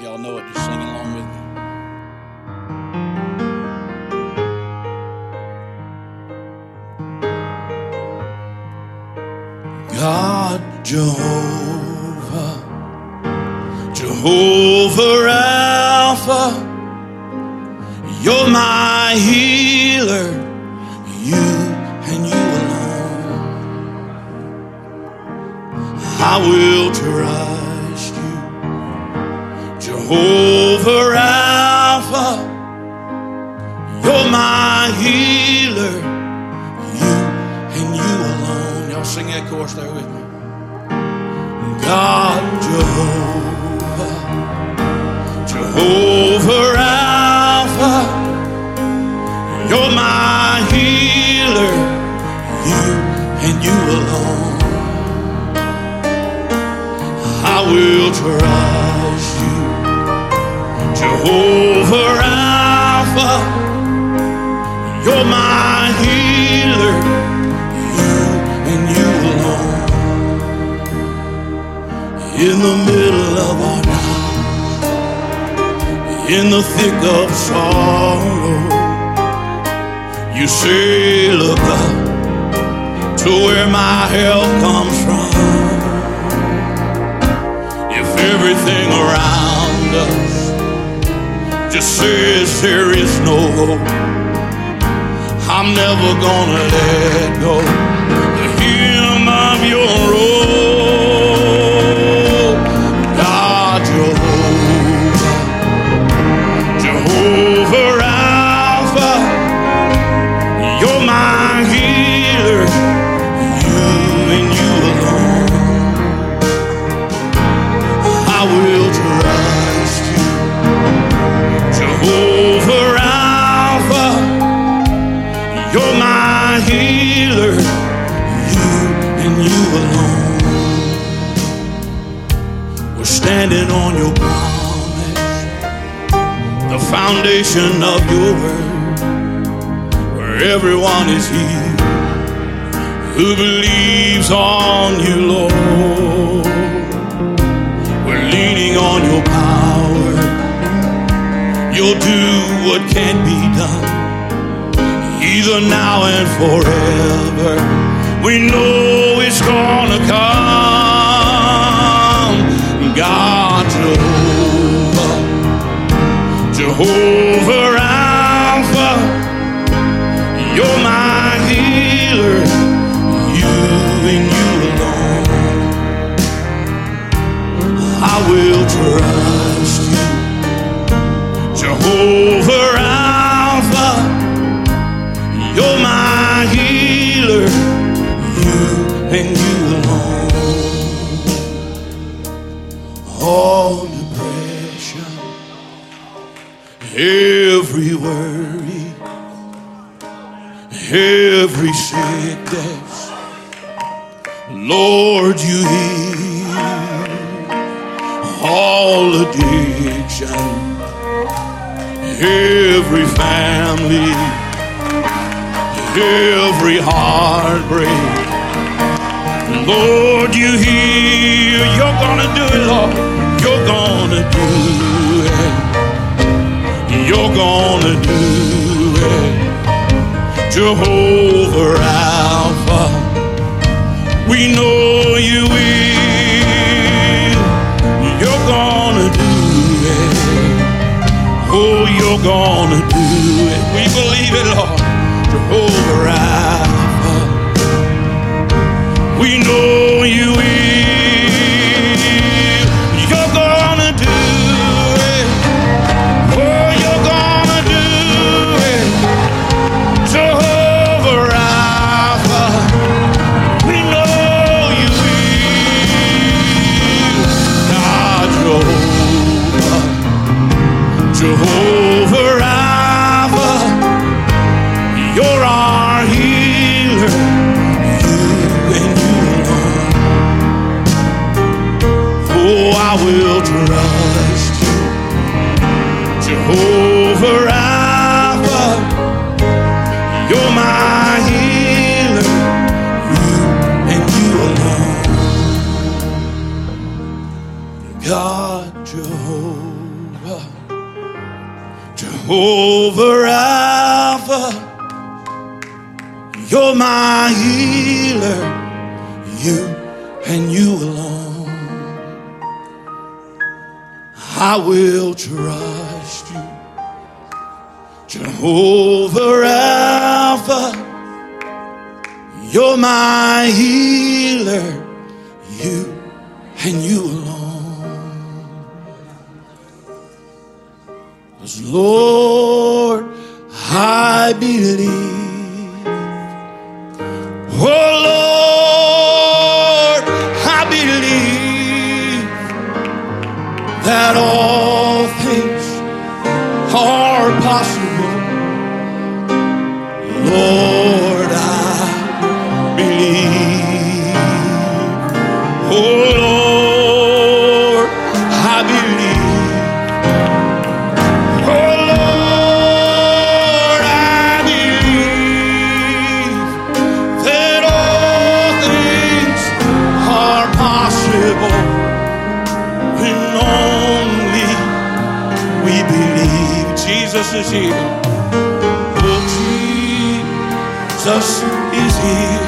Y'all know it, just sing along with me. God Jehovah, Jehovah Rapha, you're my healer, you and you alone. I will you, Jehovah Rapha, you're my healer, you and you alone. Y'all sing that chorus there with me. God Jehovah, Jehovah Rapha, you're my healer, you and you alone. I will you, Jehovah Rapha, you're my healer, you and you alone. In the middle of our night, in the thick of sorrow, you say, Look up to where my help comes from. If everything around us says there is no hope, I'm never gonna let go standing on your promise, the foundation of your word, where everyone is healed who believes on you, Lord. We're leaning on your power, you'll do what can't be done either now and forever. We know every worry, every sickness, Lord, you heal. All addiction, every family every heartbreak. Lord, you hear, you're gonna do it, Lord. You're gonna do it. You're gonna do it. Jehovah Rapha, we know you will. You're gonna do it. Oh, you're gonna do it. We believe it, Lord. Jehovah Rapha. We know Jehovah Rapha, you're my healer, you and you alone. I will trust you, Jehovah Rapha, you're my healer, you and you alone. Cause Lord, I believe. Oh Lord, I believe that all things are possible. Lord, I believe. Oh Lord, I believe. Jesus is here.